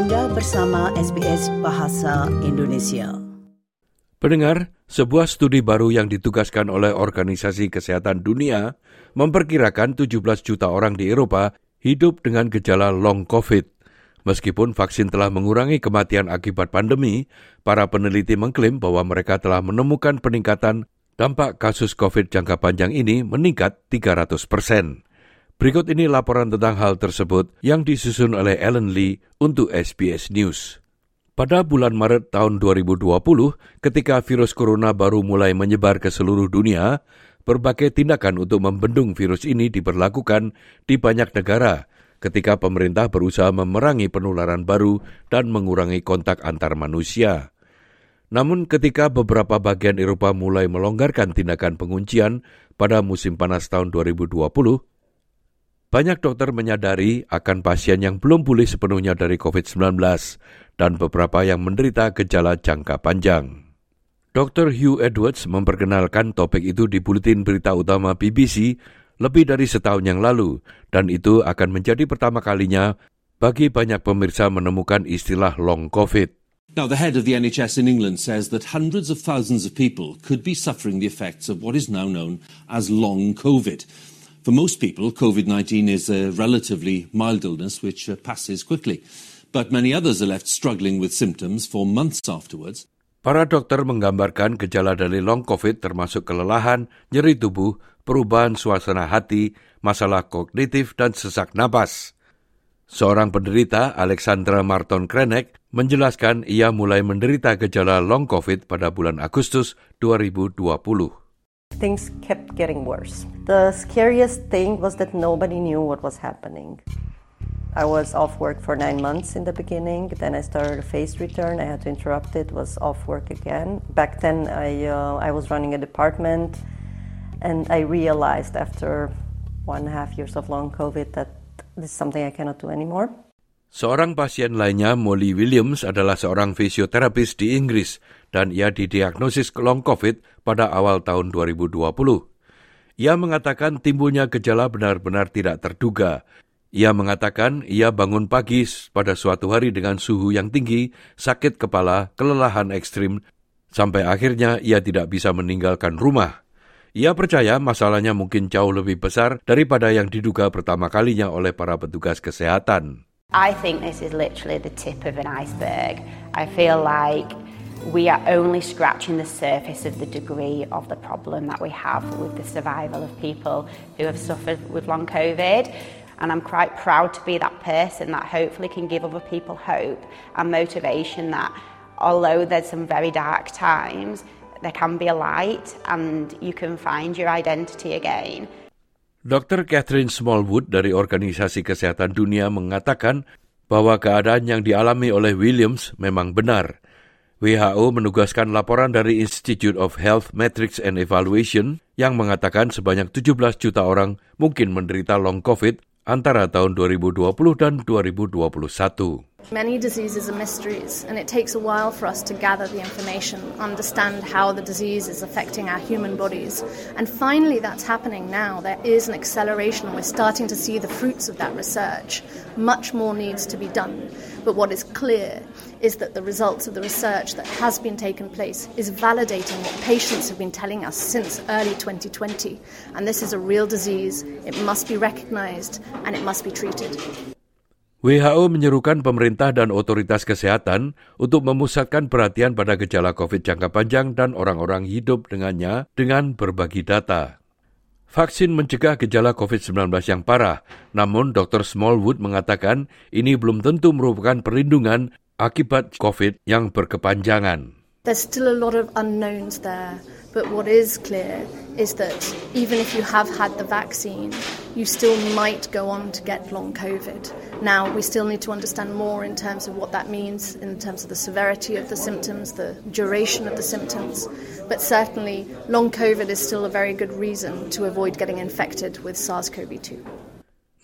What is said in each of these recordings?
Anda bersama SBS Bahasa Indonesia. Pendengar, sebuah studi baru yang ditugaskan oleh Organisasi Kesehatan Dunia memperkirakan 17 juta orang di Eropa hidup dengan gejala long COVID. Meskipun vaksin telah mengurangi kematian akibat pandemi, para peneliti mengklaim bahwa mereka telah menemukan peningkatan dampak kasus COVID jangka panjang ini meningkat 300 persen. Berikut ini laporan tentang hal tersebut yang disusun oleh Ellen Lee untuk SBS News. Pada bulan Maret tahun 2020, ketika virus corona baru mulai menyebar ke seluruh dunia, berbagai tindakan untuk membendung virus ini diberlakukan di banyak negara ketika pemerintah berusaha memerangi penularan baru dan mengurangi kontak antar manusia. Namun ketika beberapa bagian Eropa mulai melonggarkan tindakan penguncian pada musim panas tahun 2020, banyak dokter menyadari akan pasien yang belum pulih sepenuhnya dari COVID-19 dan beberapa yang menderita gejala jangka panjang. Dr. Hugh Edwards memperkenalkan topik itu di Buletin Berita Utama BBC lebih dari setahun yang lalu, dan itu akan menjadi pertama kalinya bagi banyak pemirsa menemukan istilah long COVID. Now, the head of the NHS in England says that hundreds of thousands of people could be suffering the effects of what is now known as long COVID. For most people, COVID 19 is a relatively mild illness which uh, passes quickly. But many others are left struggling with symptoms for months afterwards. Para dokter menggambarkan gejala dari long COVID termasuk kelelahan, nyeri tubuh, perubahan suasana hati, masalah kognitif, dan sesak napas. Seorang penderita, Alexandra Marton Krenek, menjelaskan ia mulai menderita gejala long COVID pada bulan Agustus 2020. Things kept getting worse. The scariest thing was that nobody knew what was happening. I was off work for nine months in the beginning. Then I started a phase return. I had to interrupt it. Was off work again. Back then, I uh, I was running a department, and I realized after one and a half years of long COVID that this is something I cannot do anymore. Seorang pasien lainnya, Molly Williams, adalah seorang fisioterapis di Inggris dan ia didiagnosis long COVID pada awal tahun 2020. Ia mengatakan timbulnya gejala benar-benar tidak terduga. Ia mengatakan ia bangun pagi pada suatu hari dengan suhu yang tinggi, sakit kepala, kelelahan ekstrim, sampai akhirnya ia tidak bisa meninggalkan rumah. Ia percaya masalahnya mungkin jauh lebih besar daripada yang diduga pertama kalinya oleh para petugas kesehatan. I think this is literally the tip of an iceberg. I feel like we are only scratching the surface of the degree of the problem that we have with the survival of people who have suffered with long COVID. And I'm quite proud to be that person that hopefully can give other people hope and motivation that although there's some very dark times, there can be a light and you can find your identity again. Dr. Catherine Smallwood dari Organisasi Kesehatan Dunia mengatakan bahwa keadaan yang dialami oleh Williams memang benar. WHO menugaskan laporan dari Institute of Health Metrics and Evaluation yang mengatakan sebanyak 17 juta orang mungkin menderita long COVID antara tahun 2020 dan 2021. Many diseases are mysteries, and it takes a while for us to gather the information, understand how the disease is affecting our human bodies. And finally, that's happening now. There is an acceleration, and we're starting to see the fruits of that research. Much more needs to be done. But what is clear is that the results of the research that has been taken place is validating what patients have been telling us since early 2020. And this is a real disease, it must be recognized, and it must be treated. WHO menyerukan pemerintah dan otoritas kesehatan untuk memusatkan perhatian pada gejala COVID jangka panjang dan orang-orang hidup dengannya dengan berbagi data. Vaksin mencegah gejala COVID-19 yang parah, namun Dr. Smallwood mengatakan ini belum tentu merupakan perlindungan akibat COVID yang berkepanjangan. There's still a lot of unknowns there. But what is clear is that even if you have had the vaccine, you still might go on to get long COVID. Now, we still need to understand more in terms of what that means, in terms of the severity of the symptoms, the duration of the symptoms. But certainly, long COVID is still a very good reason to avoid getting infected with SARS CoV 2.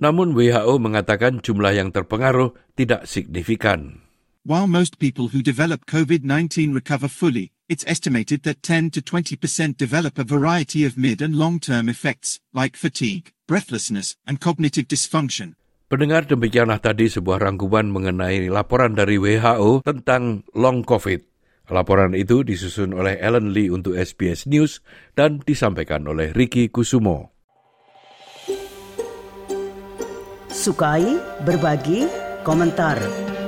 Namun WHO mengatakan jumlah yang terpengaruh tidak signifikan. While most people who develop COVID 19 recover fully, it's estimated that 10 to 20% develop a variety of mid and long term effects, like fatigue, breathlessness, and cognitive dysfunction. Pendengar demikianlah tadi sebuah rangkuman mengenai laporan dari WHO tentang long COVID. Laporan itu disusun oleh Ellen Lee untuk SBS News dan disampaikan oleh Ricky Kusumo. Sukai, berbagi, komentar.